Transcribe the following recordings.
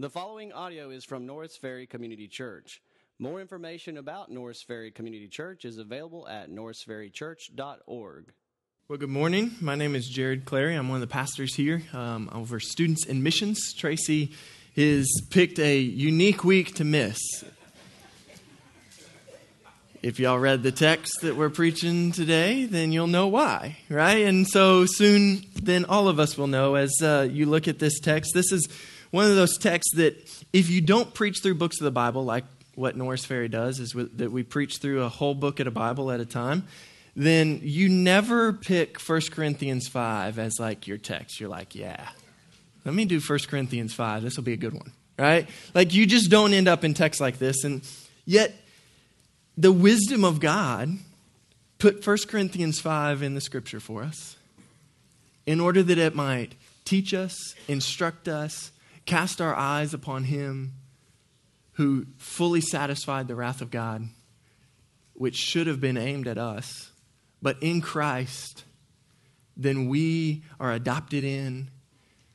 The following audio is from Norris Ferry Community Church. More information about Norris Ferry Community Church is available at norrisferrychurch.org. Well, good morning. My name is Jared Clary. I'm one of the pastors here um, over students and missions. Tracy has picked a unique week to miss. If y'all read the text that we're preaching today, then you'll know why, right? And so soon, then all of us will know as uh, you look at this text. This is one of those texts that if you don't preach through books of the Bible, like what Norris Ferry does, is that we preach through a whole book of the Bible at a time, then you never pick 1 Corinthians 5 as like your text. You're like, yeah, let me do 1 Corinthians 5. This will be a good one, right? Like you just don't end up in texts like this. And yet, the wisdom of God put 1 Corinthians 5 in the scripture for us in order that it might teach us, instruct us, cast our eyes upon him who fully satisfied the wrath of God, which should have been aimed at us. But in Christ, then we are adopted in.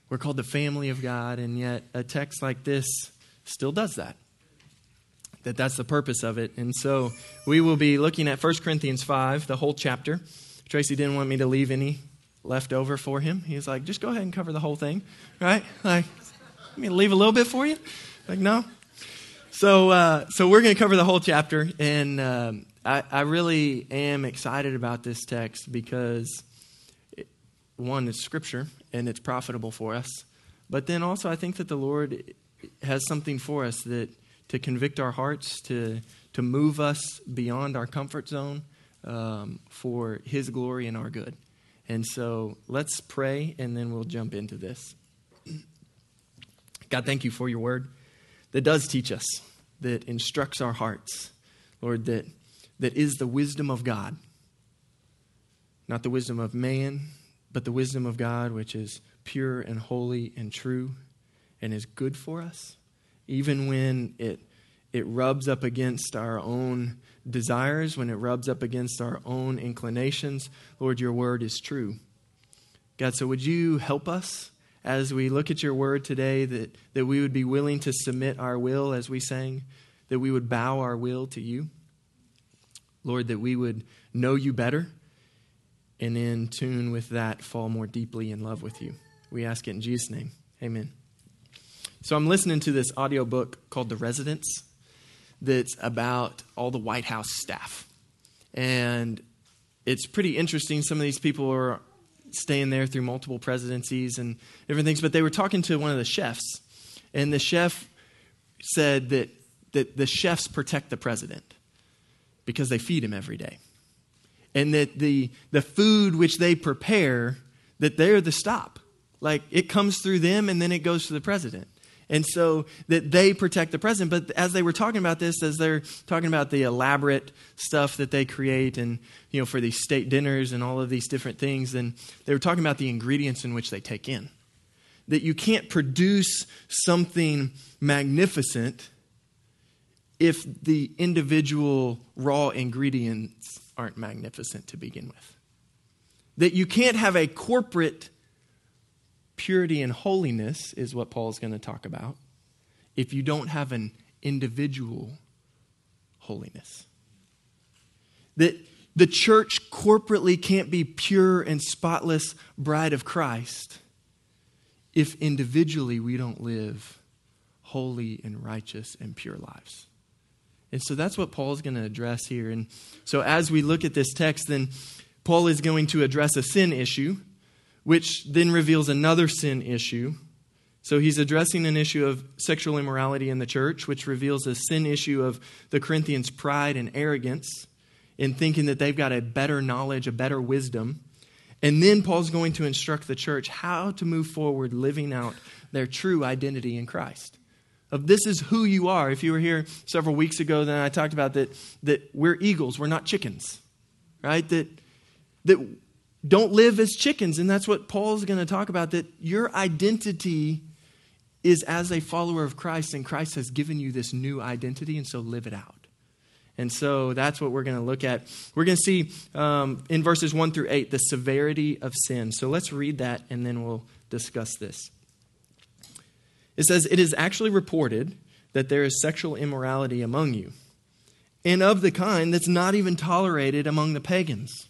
We're called the family of God, and yet a text like this still does that. That that's the purpose of it. And so we will be looking at 1 Corinthians 5, the whole chapter. Tracy didn't want me to leave any left over for him. He was like, just go ahead and cover the whole thing, right? Like, let me leave a little bit for you. Like, no. So, uh, so we're going to cover the whole chapter, and um, I, I, really am excited about this text because, it, one, it's scripture and it's profitable for us, but then also I think that the Lord has something for us that to convict our hearts, to to move us beyond our comfort zone um, for His glory and our good. And so, let's pray, and then we'll jump into this. God, thank you for your word that does teach us, that instructs our hearts, Lord, that, that is the wisdom of God. Not the wisdom of man, but the wisdom of God, which is pure and holy and true and is good for us, even when it, it rubs up against our own desires, when it rubs up against our own inclinations. Lord, your word is true. God, so would you help us? As we look at your word today that, that we would be willing to submit our will, as we sang, that we would bow our will to you. Lord, that we would know you better and in tune with that fall more deeply in love with you. We ask it in Jesus' name. Amen. So I'm listening to this audiobook called The Residence that's about all the White House staff. And it's pretty interesting. Some of these people are staying there through multiple presidencies and different things. But they were talking to one of the chefs, and the chef said that, that the chefs protect the president because they feed him every day. And that the, the food which they prepare, that they're the stop. Like it comes through them and then it goes to the president and so that they protect the president. But as they were talking about this, as they're talking about the elaborate stuff that they create, and you know, for these state dinners and all of these different things, then they were talking about the ingredients in which they take in. That you can't produce something magnificent if the individual raw ingredients aren't magnificent to begin with. That you can't have a corporate purity and holiness is what Paul is going to talk about if you don't have an individual holiness. That the church corporately can't be pure and spotless bride of Christ if individually we don't live holy and righteous and pure lives. And so that's what Paul is going to address here. And so as we look at this text, then Paul is going to address a sin issue which then reveals another sin issue. So he's addressing an issue of sexual immorality in the church, which reveals a sin issue of the Corinthians' pride and arrogance in thinking that they've got a better knowledge, a better wisdom. And then Paul's going to instruct the church how to move forward living out their true identity in Christ. Of this is who you are. If you were here several weeks ago, then I talked about that that we're eagles, we're not chickens. Right? That that don't live as chickens. And that's what Paul's going to talk about that your identity is as a follower of Christ, and Christ has given you this new identity, and so live it out. And so that's what we're going to look at. We're going to see um, in verses 1 through 8 the severity of sin. So let's read that, and then we'll discuss this. It says, It is actually reported that there is sexual immorality among you, and of the kind that's not even tolerated among the pagans.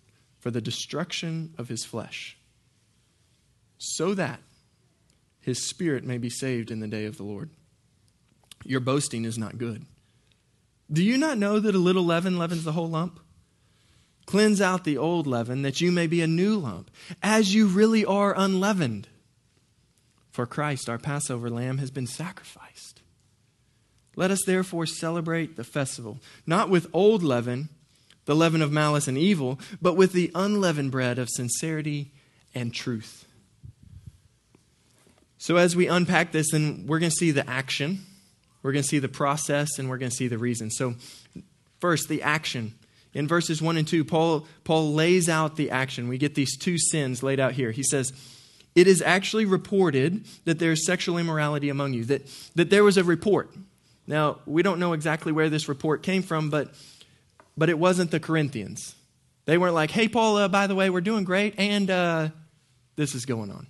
for the destruction of his flesh, so that his spirit may be saved in the day of the Lord. Your boasting is not good. Do you not know that a little leaven leavens the whole lump? Cleanse out the old leaven, that you may be a new lump, as you really are unleavened. For Christ, our Passover lamb, has been sacrificed. Let us therefore celebrate the festival, not with old leaven, the leaven of malice and evil, but with the unleavened bread of sincerity and truth. So, as we unpack this, then we're going to see the action, we're going to see the process, and we're going to see the reason. So, first, the action. In verses 1 and 2, Paul, Paul lays out the action. We get these two sins laid out here. He says, it is actually reported that there's sexual immorality among you, that, that there was a report. Now, we don't know exactly where this report came from, but, but it wasn't the Corinthians. They weren't like, hey, Paul, uh, by the way, we're doing great, and uh, this is going on.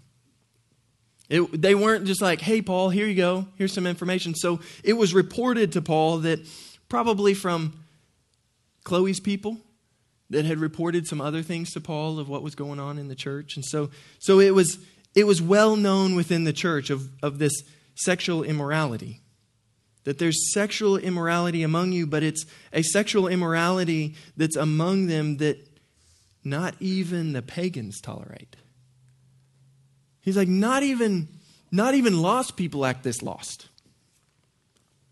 It, they weren't just like, hey, Paul, here you go, here's some information. So it was reported to Paul that probably from Chloe's people, that had reported some other things to Paul of what was going on in the church. And so, so it, was, it was well known within the church of, of this sexual immorality. That there's sexual immorality among you, but it's a sexual immorality that's among them that not even the pagans tolerate. He's like, not even, not even lost people act this lost.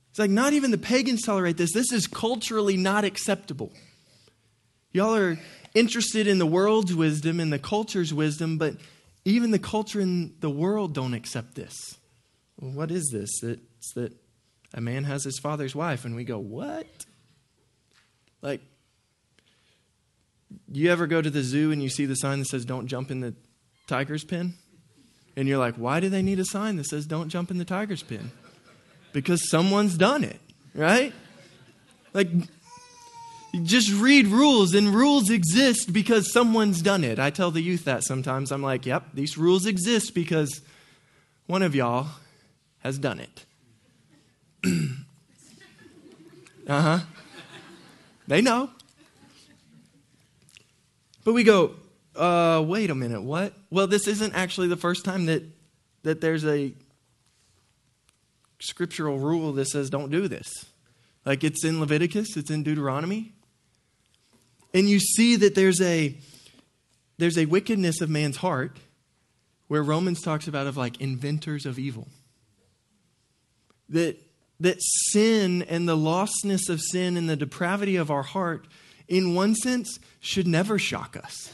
It's like, not even the pagans tolerate this. This is culturally not acceptable. Y'all are interested in the world's wisdom and the culture's wisdom, but even the culture in the world don't accept this. What is this? It's that a man has his father's wife, and we go, What? Like, you ever go to the zoo and you see the sign that says, Don't jump in the tiger's pen? And you're like, Why do they need a sign that says, Don't jump in the tiger's pen? Because someone's done it, right? Like, just read rules, and rules exist because someone's done it. I tell the youth that sometimes. I'm like, yep, these rules exist because one of y'all has done it. uh huh. They know. But we go, uh, wait a minute, what? Well, this isn't actually the first time that, that there's a scriptural rule that says don't do this. Like it's in Leviticus, it's in Deuteronomy. And you see that there's a there's a wickedness of man's heart where Romans talks about of like inventors of evil. That that sin and the lostness of sin and the depravity of our heart in one sense should never shock us.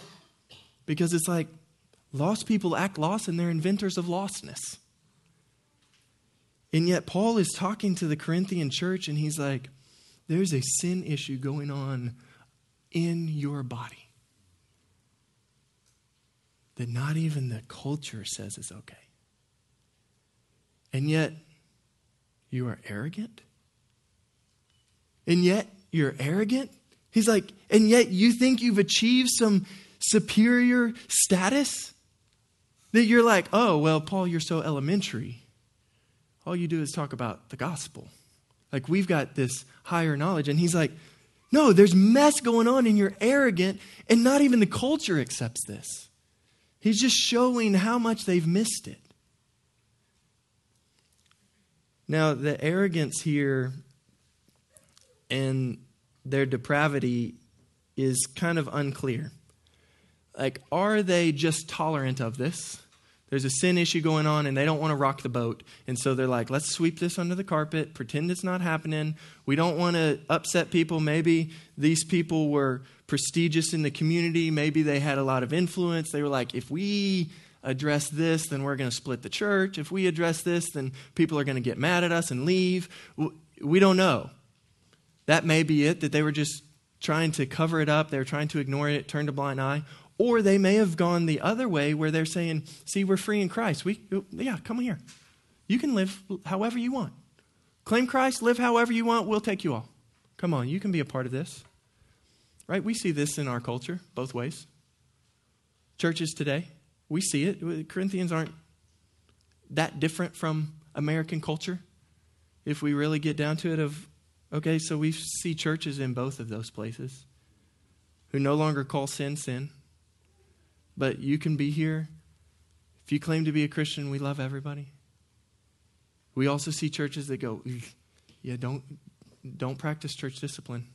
Because it's like lost people act lost and they're inventors of lostness. And yet Paul is talking to the Corinthian church and he's like there's a sin issue going on in your body that not even the culture says is okay. And yet, you are arrogant? And yet, you're arrogant? He's like, and yet you think you've achieved some superior status? That you're like, oh, well, Paul, you're so elementary. All you do is talk about the gospel. Like, we've got this higher knowledge. And he's like, no, there's mess going on and you're arrogant, and not even the culture accepts this. He's just showing how much they've missed it. Now, the arrogance here and their depravity is kind of unclear. Like, are they just tolerant of this? There's a sin issue going on and they don't want to rock the boat. And so they're like, let's sweep this under the carpet, pretend it's not happening. We don't want to upset people. Maybe these people were prestigious in the community. Maybe they had a lot of influence. They were like, if we address this, then we're going to split the church. If we address this, then people are going to get mad at us and leave. We don't know. That may be it, that they were just trying to cover it up, they were trying to ignore it, turn a blind eye. Or they may have gone the other way where they're saying, see, we're free in Christ. We, yeah, come here. You can live however you want. Claim Christ, live however you want, we'll take you all. Come on, you can be a part of this. Right? We see this in our culture, both ways. Churches today, we see it. Corinthians aren't that different from American culture. If we really get down to it, of okay, so we see churches in both of those places who no longer call sin sin, but you can be here. If you claim to be a Christian, we love everybody. We also see churches that go, yeah, don't don't practice church discipline.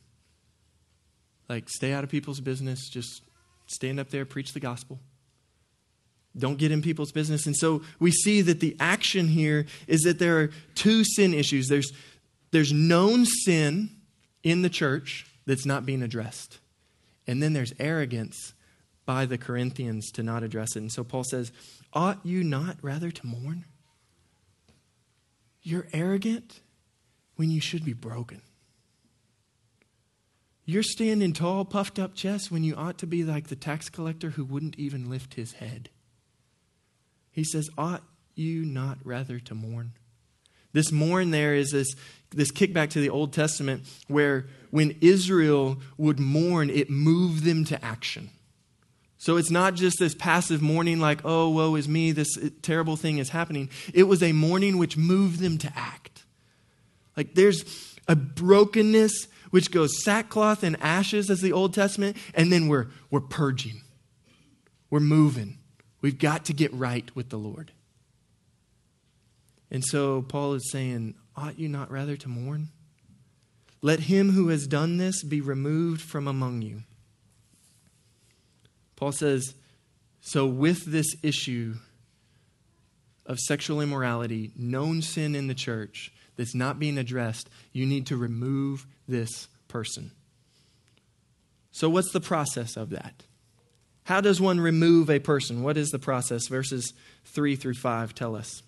Like stay out of people's business, just stand up there, preach the gospel. Don't get in people's business. And so we see that the action here is that there are two sin issues. There's there's known sin in the church that's not being addressed. And then there's arrogance by the Corinthians to not address it. And so Paul says, Ought you not rather to mourn? You're arrogant when you should be broken. You're standing tall, puffed up chest when you ought to be like the tax collector who wouldn't even lift his head. He says, Ought you not rather to mourn? This mourn there is this, this kickback to the Old Testament where when Israel would mourn, it moved them to action. So it's not just this passive mourning, like, oh, woe is me, this uh, terrible thing is happening. It was a mourning which moved them to act. Like there's a brokenness which goes sackcloth and ashes as the Old Testament, and then we're, we're purging. We're moving. We've got to get right with the Lord. And so Paul is saying, Ought you not rather to mourn? Let him who has done this be removed from among you. Paul says, So, with this issue of sexual immorality, known sin in the church that's not being addressed, you need to remove this person. So, what's the process of that? How does one remove a person? What is the process? Verses 3 through 5 tell us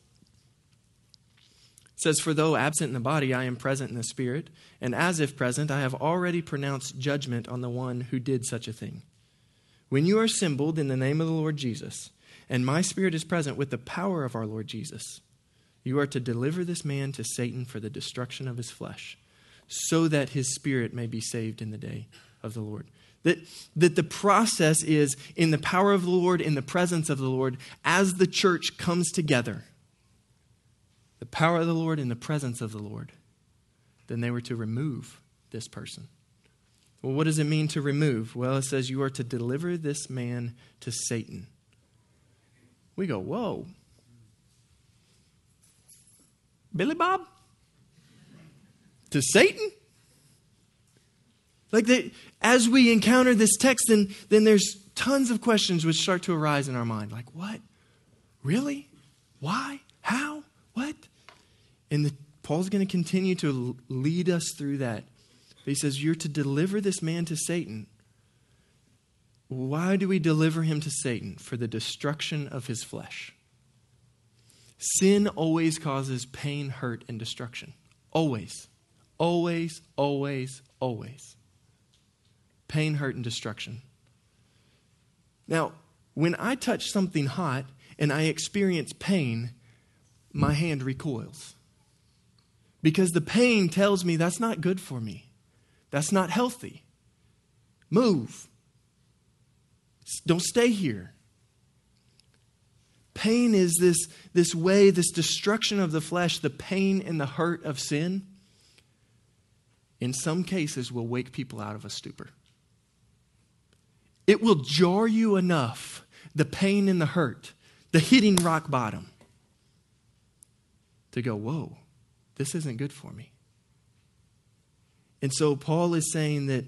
It says, For though absent in the body, I am present in the spirit, and as if present, I have already pronounced judgment on the one who did such a thing. When you are assembled in the name of the Lord Jesus, and my spirit is present with the power of our Lord Jesus, you are to deliver this man to Satan for the destruction of his flesh, so that his spirit may be saved in the day of the Lord. That, that the process is in the power of the Lord, in the presence of the Lord, as the church comes together the power of the Lord in the presence of the Lord, then they were to remove this person. Well, what does it mean to remove? Well, it says you are to deliver this man to Satan. We go, whoa. Billy Bob? To Satan? Like they, as we encounter this text, then, then there's tons of questions which start to arise in our mind. Like, what? Really? Why? How? What? And the, Paul's going to continue to lead us through that. But he says, You're to deliver this man to Satan. Why do we deliver him to Satan? For the destruction of his flesh. Sin always causes pain, hurt, and destruction. Always. Always, always, always. Pain, hurt, and destruction. Now, when I touch something hot and I experience pain, my hand recoils because the pain tells me that's not good for me. That's not healthy. Move. Don't stay here. Pain is this, this way, this destruction of the flesh, the pain and the hurt of sin, in some cases will wake people out of a stupor. It will jar you enough, the pain and the hurt, the hitting rock bottom, to go, whoa, this isn't good for me. And so Paul is saying that,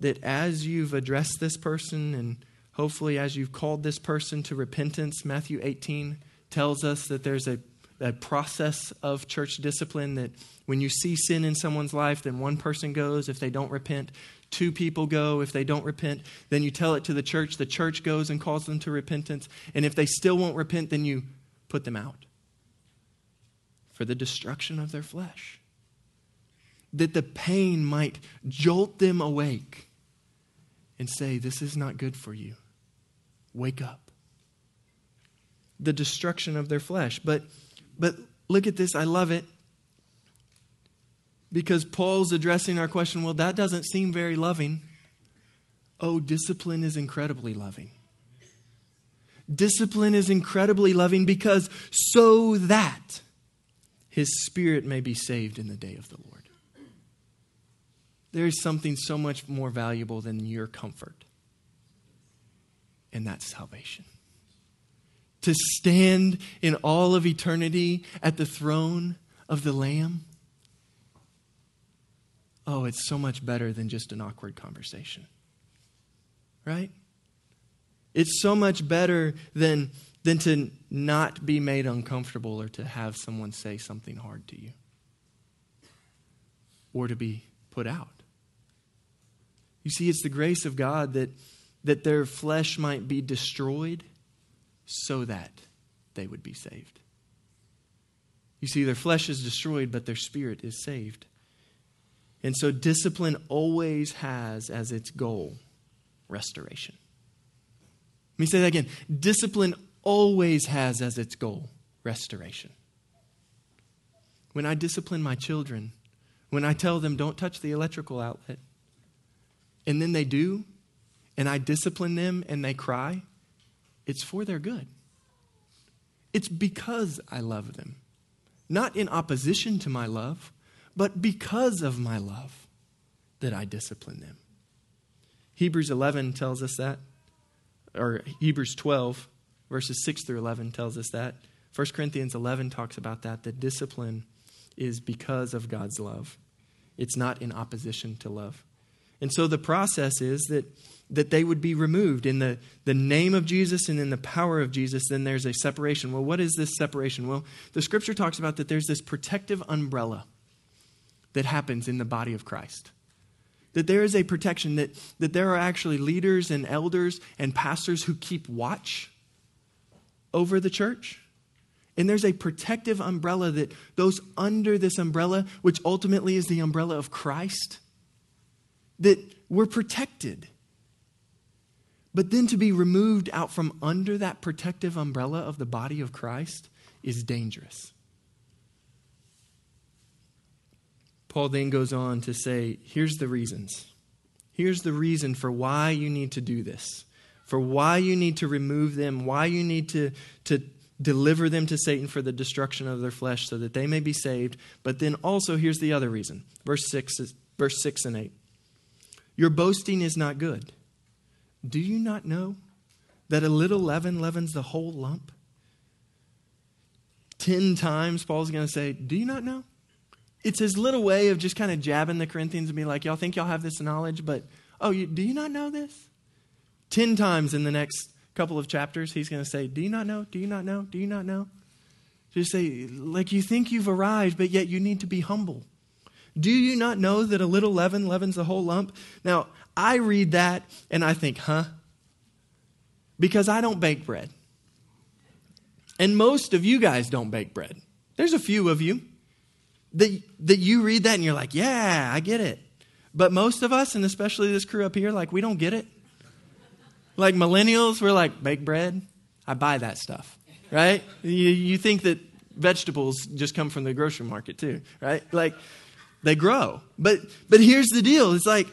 that as you've addressed this person and hopefully as you've called this person to repentance, Matthew 18 tells us that there's a, a process of church discipline that when you see sin in someone's life, then one person goes. If they don't repent, two people go. If they don't repent, then you tell it to the church. The church goes and calls them to repentance. And if they still won't repent, then you put them out for the destruction of their flesh. That the pain might jolt them awake and say, This is not good for you. Wake up. The destruction of their flesh. But, but look at this. I love it because Paul's addressing our question well, that doesn't seem very loving. Oh, discipline is incredibly loving. Discipline is incredibly loving because so that his spirit may be saved in the day of the Lord. There is something so much more valuable than your comfort, and that's salvation. To stand in all of eternity at the throne of the Lamb oh, it's so much better than just an awkward conversation. Right? It's so much better than, than to not be made uncomfortable or to have someone say something hard to you or to be put out. You see, it's the grace of God that, that their flesh might be destroyed so that they would be saved. You see, their flesh is destroyed, but their spirit is saved. And so discipline always has as its goal restoration. Let me say that again. Discipline always has as its goal restoration. When I discipline my children, when I tell them don't touch the electrical outlet, and then they do, and I discipline them and they cry, it's for their good. It's because I love them, not in opposition to my love but because of my love that I discipline them. Hebrews 11 tells us that, or Hebrews 12, verses 6 through 11 tells us that. 1 Corinthians 11 talks about that, that discipline is because of God's love. It's not in opposition to love. And so the process is that, that they would be removed in the, the name of Jesus and in the power of Jesus, then there's a separation. Well, what is this separation? Well, the scripture talks about that there's this protective umbrella that happens in the body of Christ. That there is a protection, that, that there are actually leaders and elders and pastors who keep watch over the church. And there's a protective umbrella that those under this umbrella, which ultimately is the umbrella of Christ, that we're protected. But then to be removed out from under that protective umbrella of the body of Christ is dangerous. Paul then goes on to say, here's the reasons. Here's the reason for why you need to do this, for why you need to remove them, why you need to, to deliver them to Satan for the destruction of their flesh so that they may be saved. But then also, here's the other reason. Verse 6, verse 6 and 8. Your boasting is not good. Do you not know that a little leaven leavens the whole lump? Ten times, Paul's going to say, Do you not know? It's his little way of just kind of jabbing the Corinthians and be like, y'all think y'all have this knowledge, but oh, you, do you not know this? Ten times in the next couple of chapters, he's going to say, Do you not know? Do you not know? Do you not know? Just say, like you think you've arrived, but yet you need to be humble. Do you not know that a little leaven leavens the whole lump? Now, I read that and I think, huh? Because I don't bake bread. And most of you guys don't bake bread. There's a few of you that, that you read that and you're like, yeah, I get it. But most of us, and especially this crew up here, like, we don't get it. Like millennials, we're like, bake bread, I buy that stuff, right? You, you think that vegetables just come from the grocery market too, right? Like, they grow. But, but here's the deal it's like,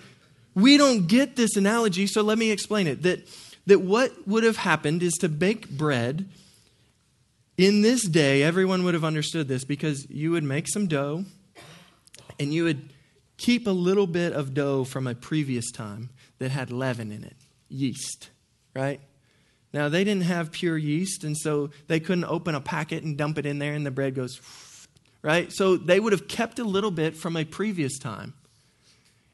we don't get this analogy, so let me explain it. That, that what would have happened is to bake bread in this day, everyone would have understood this because you would make some dough and you would keep a little bit of dough from a previous time that had leaven in it, yeast, right? Now, they didn't have pure yeast, and so they couldn't open a packet and dump it in there and the bread goes, right? So they would have kept a little bit from a previous time.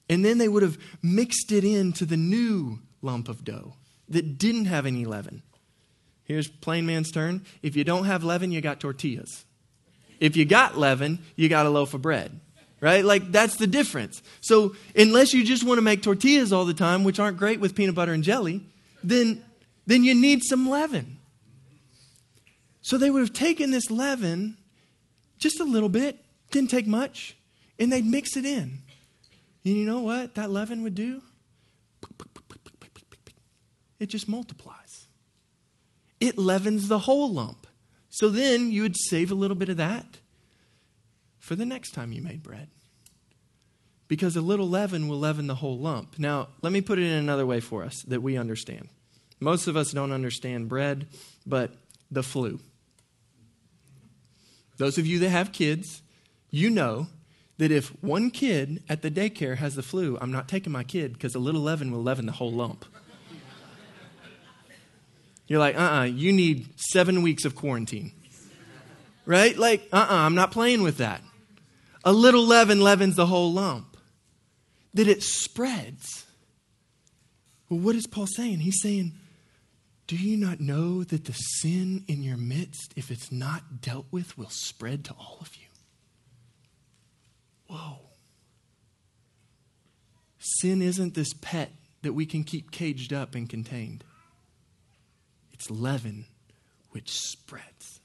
And then they would have mixed it into the new lump of dough that didn't have any leaven. Here's plain man's turn. If you don't have leaven, you got tortillas. If you got leaven, you got a loaf of bread. Right? Like that's the difference. So, unless you just want to make tortillas all the time, which aren't great with peanut butter and jelly, then then you need some leaven. So they would have taken this leaven just a little bit, didn't take much, and they'd mix it in. And you know what that leaven would do? It just multiplies. It leavens the whole lump. So then you would save a little bit of that for the next time you made bread. Because a little leaven will leaven the whole lump. Now, let me put it in another way for us that we understand. Most of us don't understand bread, but the flu. Those of you that have kids, you know that if one kid at the daycare has the flu, I'm not taking my kid because a little leaven will leaven the whole lump. You're like, uh uh-uh, uh you need seven weeks of quarantine. Right? Like, uh uh-uh, uh, i am not playing with that. A little leaven leavens the whole lump. That it spreads. Well, what is Paul saying? He's saying, do you not know that the sin in your midst, if it's not dealt with, will spread to all of you? Whoa. Sin isn't this pet that we can keep caged up and contained. It's leaven which spreads.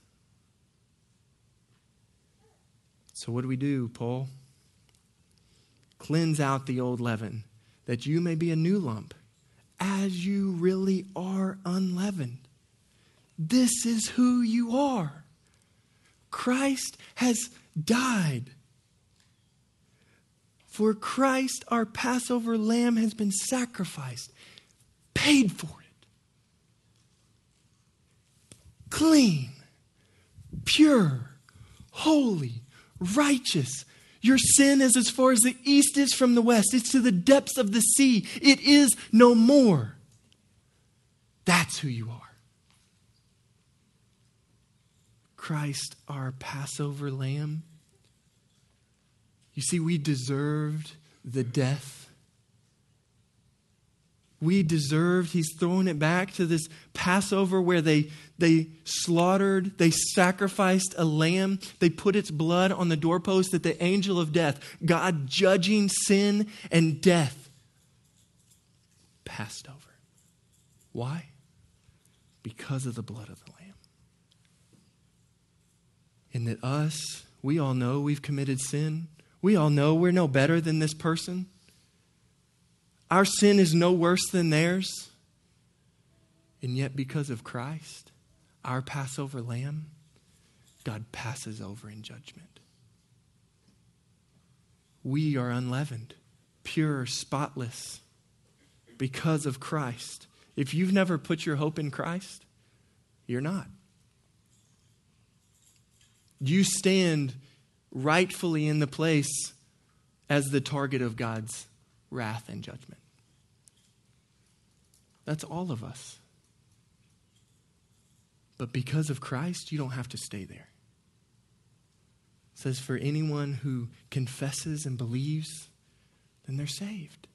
So, what do we do, Paul? Cleanse out the old leaven, that you may be a new lump, as you really are unleavened. This is who you are. Christ has died. For Christ, our Passover lamb, has been sacrificed, paid for it clean, pure, holy, righteous. Your sin is as far as the east is from the west, it's to the depths of the sea. It is no more. That's who you are. Christ, our Passover lamb. You see, we deserved the death we deserved. He's throwing it back to this Passover where they, they slaughtered, they sacrificed a lamb, they put its blood on the doorpost that the angel of death, God judging sin and death, passed over. Why? Because of the blood of the lamb. And that us, we all know we've committed sin. We all know we're no better than this person. Our sin is no worse than theirs. And yet, because of Christ, our Passover lamb, God passes over in judgment. We are unleavened, pure, spotless, because of Christ. If you've never put your hope in Christ, you're not. You stand rightfully in the place as the target of God's wrath and judgment. That's all of us. But because of Christ, you don't have to stay there. It says, For anyone who confesses and believes, then they're saved.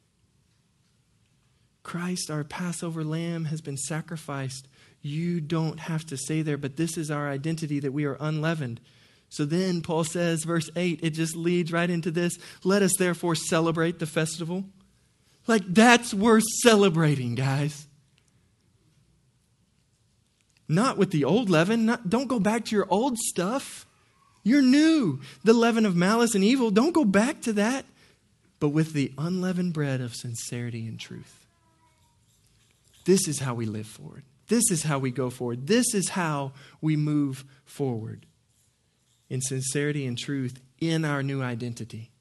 Christ, our Passover lamb, has been sacrificed. You don't have to stay there, but this is our identity that we are unleavened. So then, Paul says, verse 8, it just leads right into this. Let us therefore celebrate the festival. Like, that's worth celebrating, guys. Not with the old leaven. Not, don't go back to your old stuff. You're new. The leaven of malice and evil, don't go back to that. But with the unleavened bread of sincerity and truth. This is how we live forward. This is how we go forward. This is how we move forward in sincerity and truth in our new identity.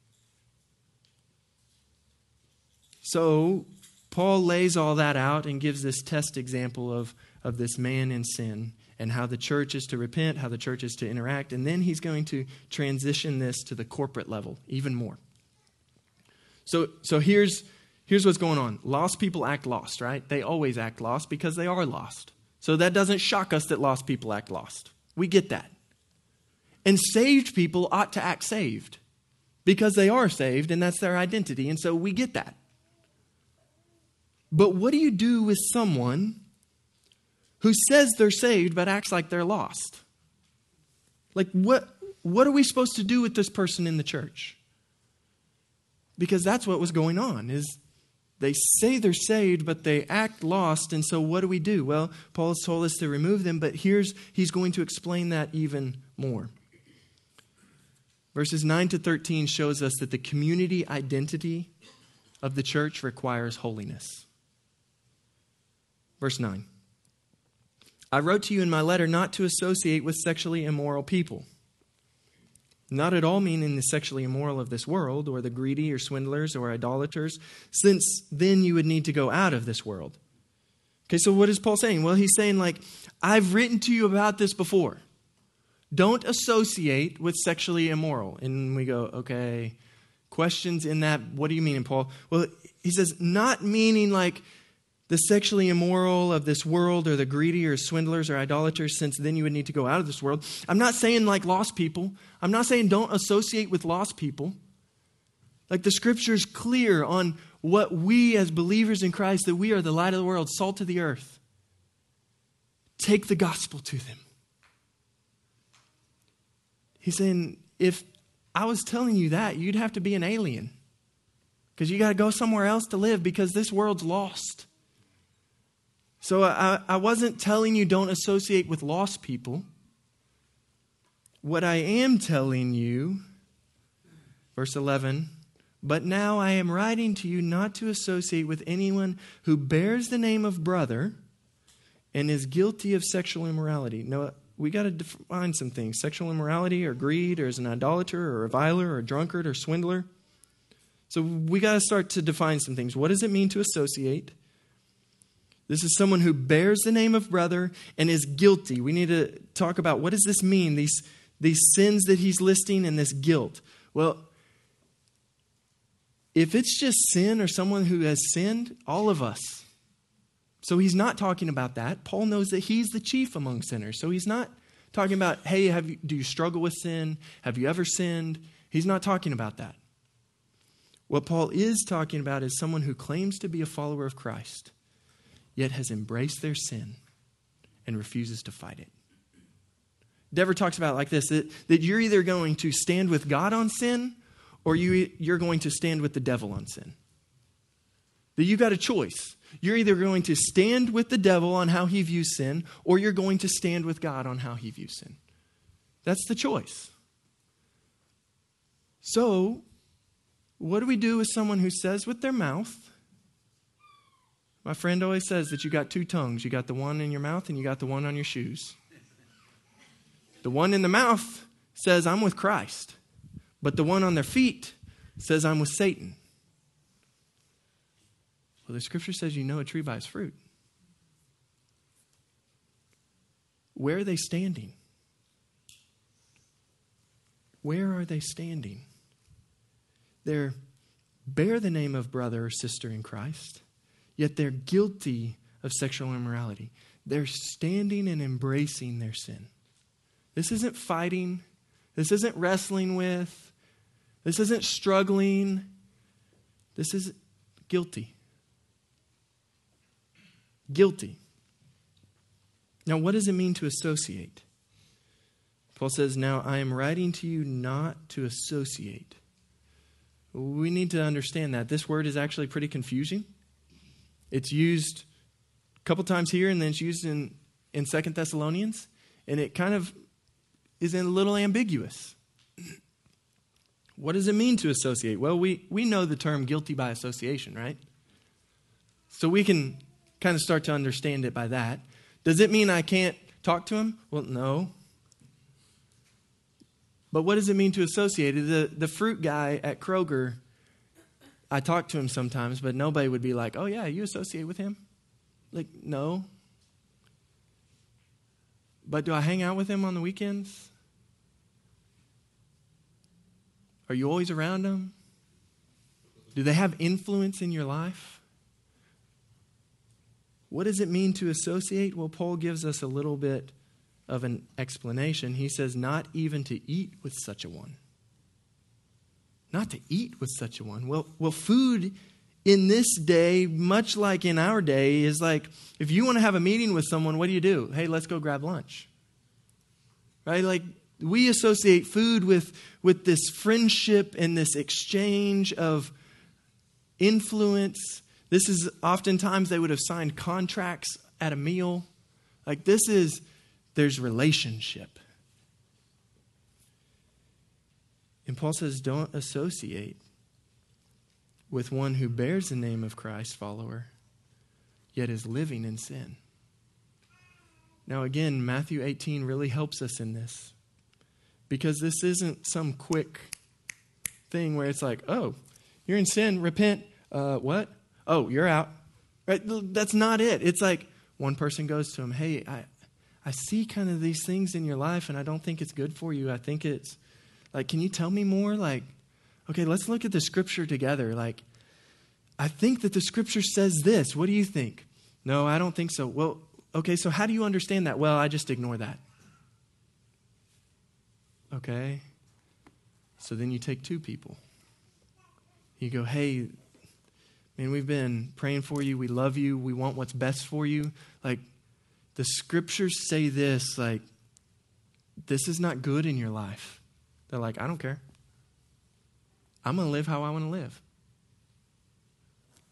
So, Paul lays all that out and gives this test example of, of this man in sin and how the church is to repent, how the church is to interact, and then he's going to transition this to the corporate level even more. So, so here's, here's what's going on lost people act lost, right? They always act lost because they are lost. So that doesn't shock us that lost people act lost. We get that. And saved people ought to act saved because they are saved and that's their identity. And so we get that. But what do you do with someone who says they're saved but acts like they're lost? Like what what are we supposed to do with this person in the church? Because that's what was going on is they say they're saved, but they act lost. And so what do we do? Well, Paul has told us to remove them, but here's he's going to explain that even more. Verses 9 to 13 shows us that the community identity of the church requires holiness. Verse 9 I wrote to you in my letter not to associate with sexually immoral people. Not at all meaning the sexually immoral of this world, or the greedy, or swindlers, or idolaters, since then you would need to go out of this world. Okay, so what is Paul saying? Well, he's saying, like, I've written to you about this before. Don't associate with sexually immoral. And we go, okay, questions in that. What do you mean, Paul? Well, he says, not meaning like the sexually immoral of this world or the greedy or swindlers or idolaters, since then you would need to go out of this world. I'm not saying like lost people. I'm not saying don't associate with lost people. Like the scripture's clear on what we as believers in Christ, that we are the light of the world, salt of the earth. Take the gospel to them. He's saying, if I was telling you that, you'd have to be an alien. Because you got to go somewhere else to live because this world's lost. So I, I wasn't telling you don't associate with lost people. What I am telling you, verse 11, but now I am writing to you not to associate with anyone who bears the name of brother and is guilty of sexual immorality. Now, we got to define some things sexual immorality or greed or as an idolater or a reviler or a drunkard or swindler. So we got to start to define some things. What does it mean to associate? This is someone who bears the name of brother and is guilty. We need to talk about what does this mean, these, these sins that he's listing and this guilt. Well, if it's just sin or someone who has sinned, all of us. So he's not talking about that. Paul knows that he's the chief among sinners. So he's not talking about, hey, have you, do you struggle with sin? Have you ever sinned? He's not talking about that. What Paul is talking about is someone who claims to be a follower of Christ yet has embraced their sin and refuses to fight it. Dever talks about like this that, that you're either going to stand with God on sin or you, you're going to stand with the devil on sin. That you've got a choice. You're either going to stand with the devil on how he views sin or you're going to stand with God on how he views sin. That's the choice. So, what do we do with someone who says with their mouth, my friend always says that you got two tongues. You got the one in your mouth and you got the one on your shoes. The one in the mouth says, I'm with Christ. But the one on their feet says, I'm with Satan. Well, the scripture says you know a tree by its fruit. Where are they standing? Where are they standing? They bear the name of brother or sister in Christ yet they're guilty of sexual immorality. They're standing and embracing their sin. This isn't fighting, this isn't wrestling with, this isn't struggling. This is guilty. Guilty. Now, what does it mean to associate? Paul says, Now I am writing to you not to associate. We need to understand that. This word is actually pretty confusing. It's used a couple times here, and then it's used in, in Second Thessalonians, and it kind of is a little ambiguous. What does it mean to associate? Well, we, we know the term guilty by association, right? So we can kind of start to understand it by that. Does it mean I can't talk to him? Well, no. But what does it mean to associate? The, the fruit guy at Kroger I talk to him sometimes, but nobody would be like, oh, yeah, you associate with him? Like, no. But do I hang out with him on the weekends? Are you always around them? Do they have influence in your life? What does it mean to associate? Well, Paul gives us a little bit of an explanation. He says, not even to eat with such a one not to eat with such a one. Well, well, food in this day, much like in our day, is like if you want to have a meeting with someone, what do you do? Hey, let's go grab lunch. Right? Like We associate food with, with this friendship and this exchange of influence. This is oftentimes they would have signed contracts at a meal. Like this is, there's relationship. And Paul says, don't associate with one who bears the name of Christ follower, yet is living in sin. Now, again, Matthew 18 really helps us in this because this isn't some quick thing where it's like, oh, you're in sin, repent. Uh, what? Oh, you're out. Right? That's not it. It's like one person goes to him, hey, I, I see kind of these things in your life and I don't think it's good for you. I think it's like, can you tell me more? Like, okay, let's look at the scripture together. Like, I think that the scripture says this. What do you think? No, I don't think so. Well, okay, so how do you understand that? Well, I just ignore that. Okay. So then you take two people. You go, hey, man, we've been praying for you. We love you. We want what's best for you. Like, the scriptures say this, like, this is not good in your life. They're like, I don't care. I'm going to live how I want to live.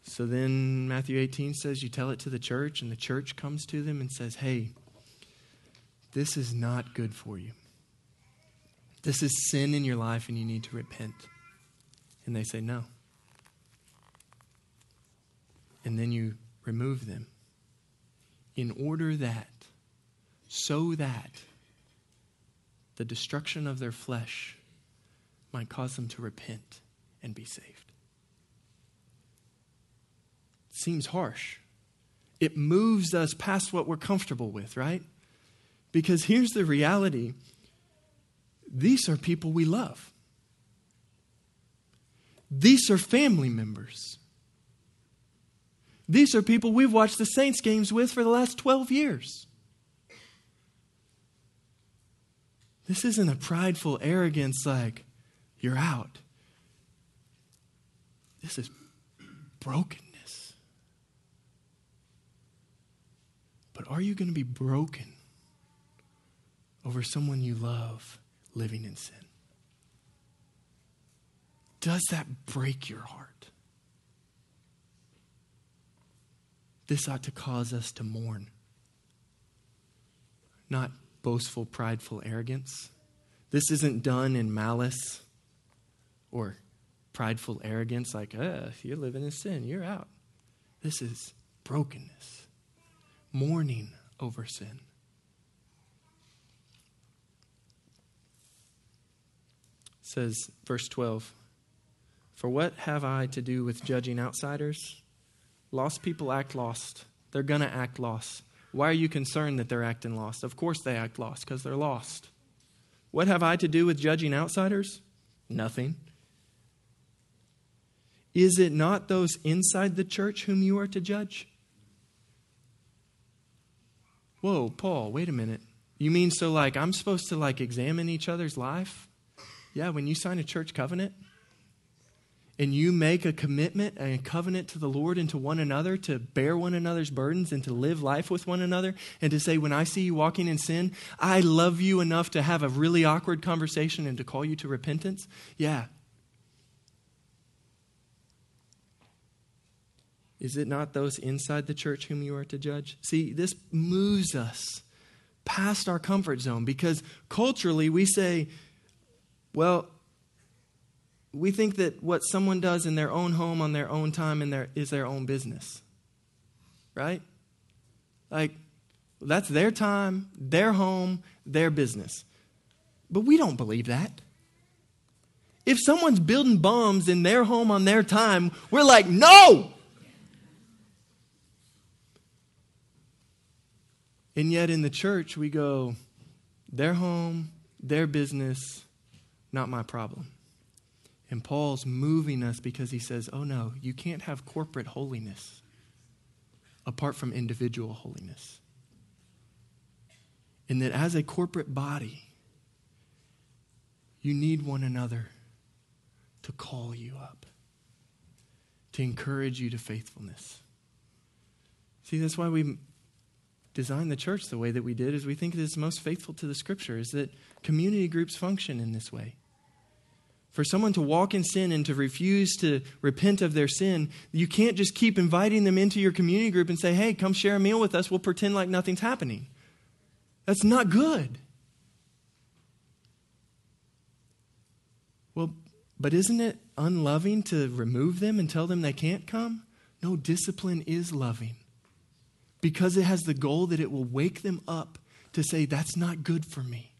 So then Matthew 18 says, You tell it to the church, and the church comes to them and says, Hey, this is not good for you. This is sin in your life, and you need to repent. And they say, No. And then you remove them in order that, so that the destruction of their flesh might cause them to repent and be saved seems harsh. It moves us past what we're comfortable with, right? Because here's the reality these are people we love, these are family members. These are people we've watched the Saints games with for the last 12 years. This isn't a prideful arrogance like, you're out. This is brokenness. But are you going to be broken over someone you love living in sin? Does that break your heart? This ought to cause us to mourn, not boastful, prideful arrogance. This isn't done in malice or prideful arrogance, like, uh, you're living in sin, you're out. This is brokenness mourning over sin. Says, verse 12, For what have I to do with judging outsiders? Lost people act lost. They're going to act lost. Why are you concerned that they're acting lost? Of course they act lost because they're lost. What have I to do with judging outsiders? Nothing. Is it not those inside the church whom you are to judge? whoa, Paul, wait a minute. You mean so like I'm supposed to like examine each other's life? Yeah, when you sign a church covenant and you make a commitment and a covenant to the Lord and to one another to bear one another's burdens and to live life with one another and to say, when I see you walking in sin, I love you enough to have a really awkward conversation and to call you to repentance. Yeah, Is it not those inside the church whom you are to judge? See, this moves us past our comfort zone because culturally we say, well, we think that what someone does in their own home on their own time in their, is their own business. Right? Like, that's their time, their home, their business. But we don't believe that. If someone's building bombs in their home on their time, we're like, no! And yet in the church, we go, their home, their business, not my problem. And Paul's moving us because he says, oh no, you can't have corporate holiness apart from individual holiness. And that as a corporate body, you need one another to call you up, to encourage you to faithfulness. See, that's why we designed the church the way that we did is we think it is most faithful to the scripture, is that community groups function in this way. For someone to walk in sin and to refuse to repent of their sin, you can't just keep inviting them into your community group and say, hey, come share a meal with us. We'll pretend like nothing's happening. That's not good. Well, but isn't it unloving to remove them and tell them they can't come? No, discipline is loving because it has the goal that it will wake them up to say, that's not good for me.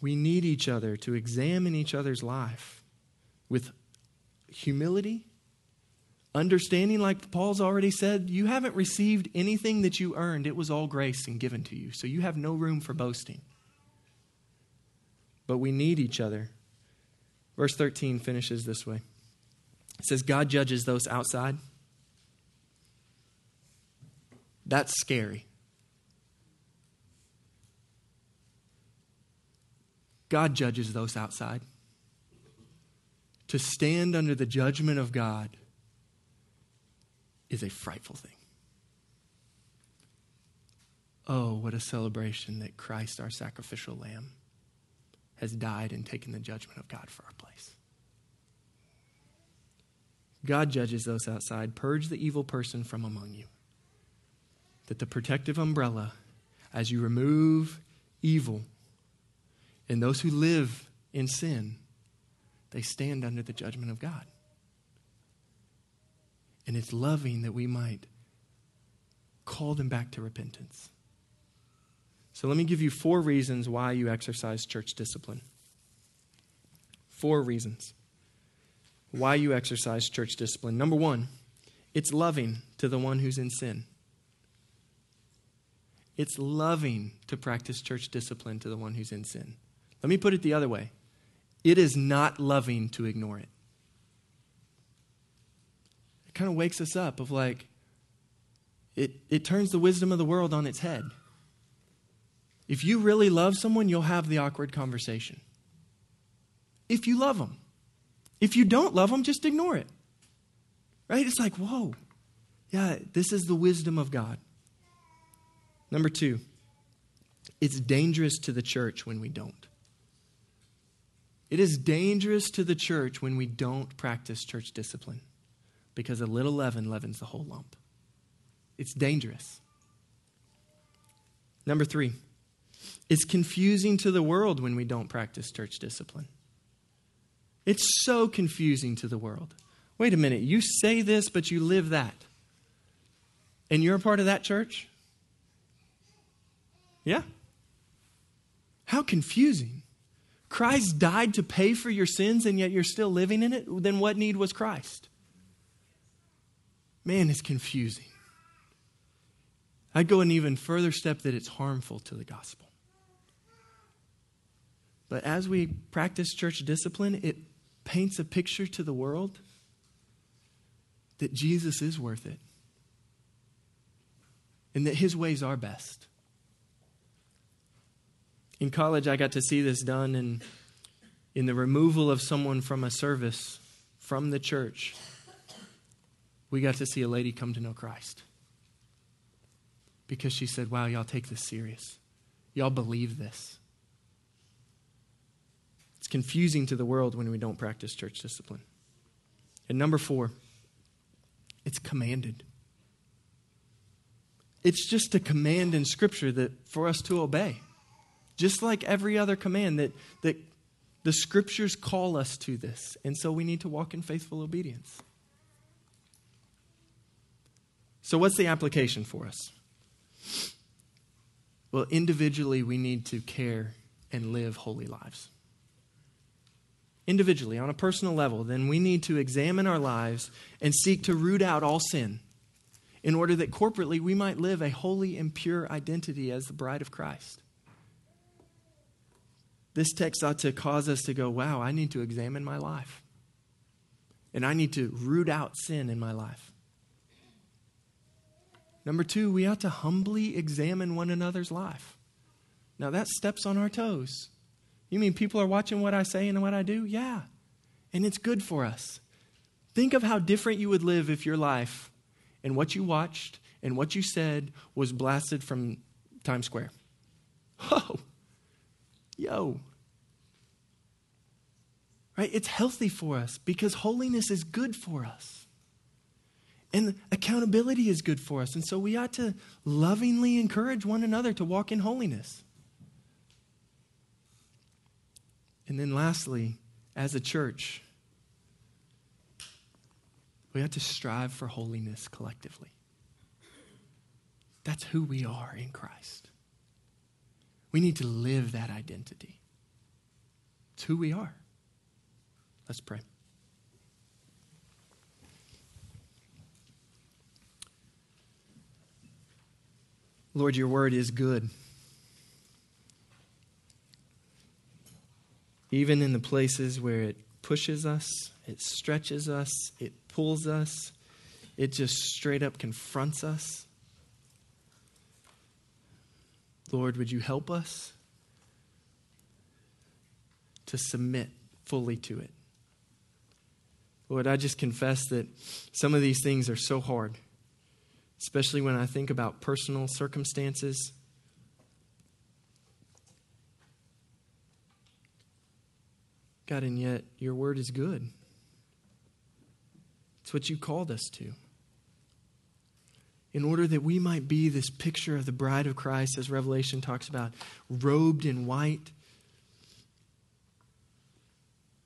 We need each other to examine each other's life with humility, understanding, like Paul's already said, you haven't received anything that you earned. It was all grace and given to you. So you have no room for boasting. But we need each other. Verse 13 finishes this way it says, God judges those outside. That's scary. God judges those outside. To stand under the judgment of God is a frightful thing. Oh, what a celebration that Christ, our sacrificial lamb, has died and taken the judgment of God for our place. God judges those outside. Purge the evil person from among you. That the protective umbrella, as you remove evil, and those who live in sin, they stand under the judgment of God. And it's loving that we might call them back to repentance. So let me give you four reasons why you exercise church discipline. Four reasons why you exercise church discipline. Number one, it's loving to the one who's in sin. It's loving to practice church discipline to the one who's in sin. Let me put it the other way it is not loving to ignore it. It kind of wakes us up of like, it, it turns the wisdom of the world on its head. If you really love someone, you'll have the awkward conversation. If you love them. If you don't love them, just ignore it. Right? It's like, whoa. Yeah, this is the wisdom of God. Number two, it's dangerous to the church when we don't. It is dangerous to the church when we don't practice church discipline because a little leaven leavens the whole lump. It's dangerous. Number three, it's confusing to the world when we don't practice church discipline. It's so confusing to the world. Wait a minute, you say this, but you live that. And you're a part of that church? Yeah. How confusing. Christ died to pay for your sins, and yet you're still living in it? Then what need was Christ? Man, it's confusing. I'd go an even further step that it's harmful to the gospel. But as we practice church discipline, it paints a picture to the world that Jesus is worth it and that his ways are best. In college, I got to see this done in, in the removal of someone from a service from the church. We got to see a lady come to know Christ because she said, Wow, y'all take this serious. Y'all believe this. It's confusing to the world when we don't practice church discipline. And number four, it's commanded. It's just a command in Scripture that for us to obey just like every other command that, that the scriptures call us to this. And so we need to walk in faithful obedience. So, what's the application for us? Well, individually, we need to care and live holy lives. Individually, on a personal level, then we need to examine our lives and seek to root out all sin in order that corporately we might live a holy and pure identity as the bride of Christ. This text ought to cause us to go, wow, I need to examine my life. And I need to root out sin in my life. Number two, we ought to humbly examine one another's life. Now, that steps on our toes. You mean people are watching what I say and what I do? Yeah. And it's good for us. Think of how different you would live if your life and what you watched and what you said was blasted from Times Square. Oh, yo. Right? It's healthy for us because holiness is good for us. And accountability is good for us. And so we ought to lovingly encourage one another to walk in holiness. And then lastly, as a church, we have to strive for holiness collectively. That's who we are in Christ. We need to live that identity. It's who we are. Let's pray. Lord, your word is good. Even in the places where it pushes us, it stretches us, it pulls us, it just straight up confronts us. Lord, would you help us to submit fully to it? Lord, I just confess that some of these things are so hard, especially when I think about personal circumstances. God, and yet your word is good. It's what you called us to. In order that we might be this picture of the bride of Christ, as Revelation talks about, robed in white,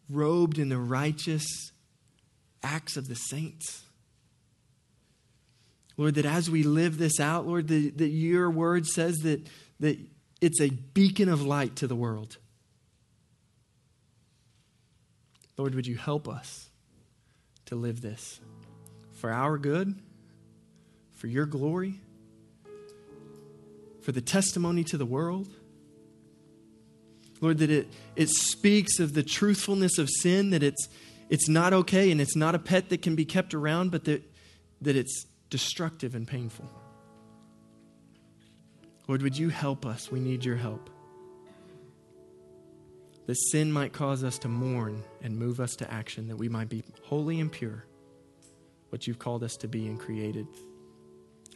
robed in the righteous acts of the saints. Lord, that as we live this out, Lord, that, that your word says that, that it's a beacon of light to the world. Lord, would you help us to live this for our good, for your glory, for the testimony to the world. Lord, that it, it speaks of the truthfulness of sin, that it's, it's not okay and it's not a pet that can be kept around, but that, that it's destructive and painful. Lord, would you help us? We need your help. That sin might cause us to mourn and move us to action, that we might be holy and pure, what you've called us to be and created.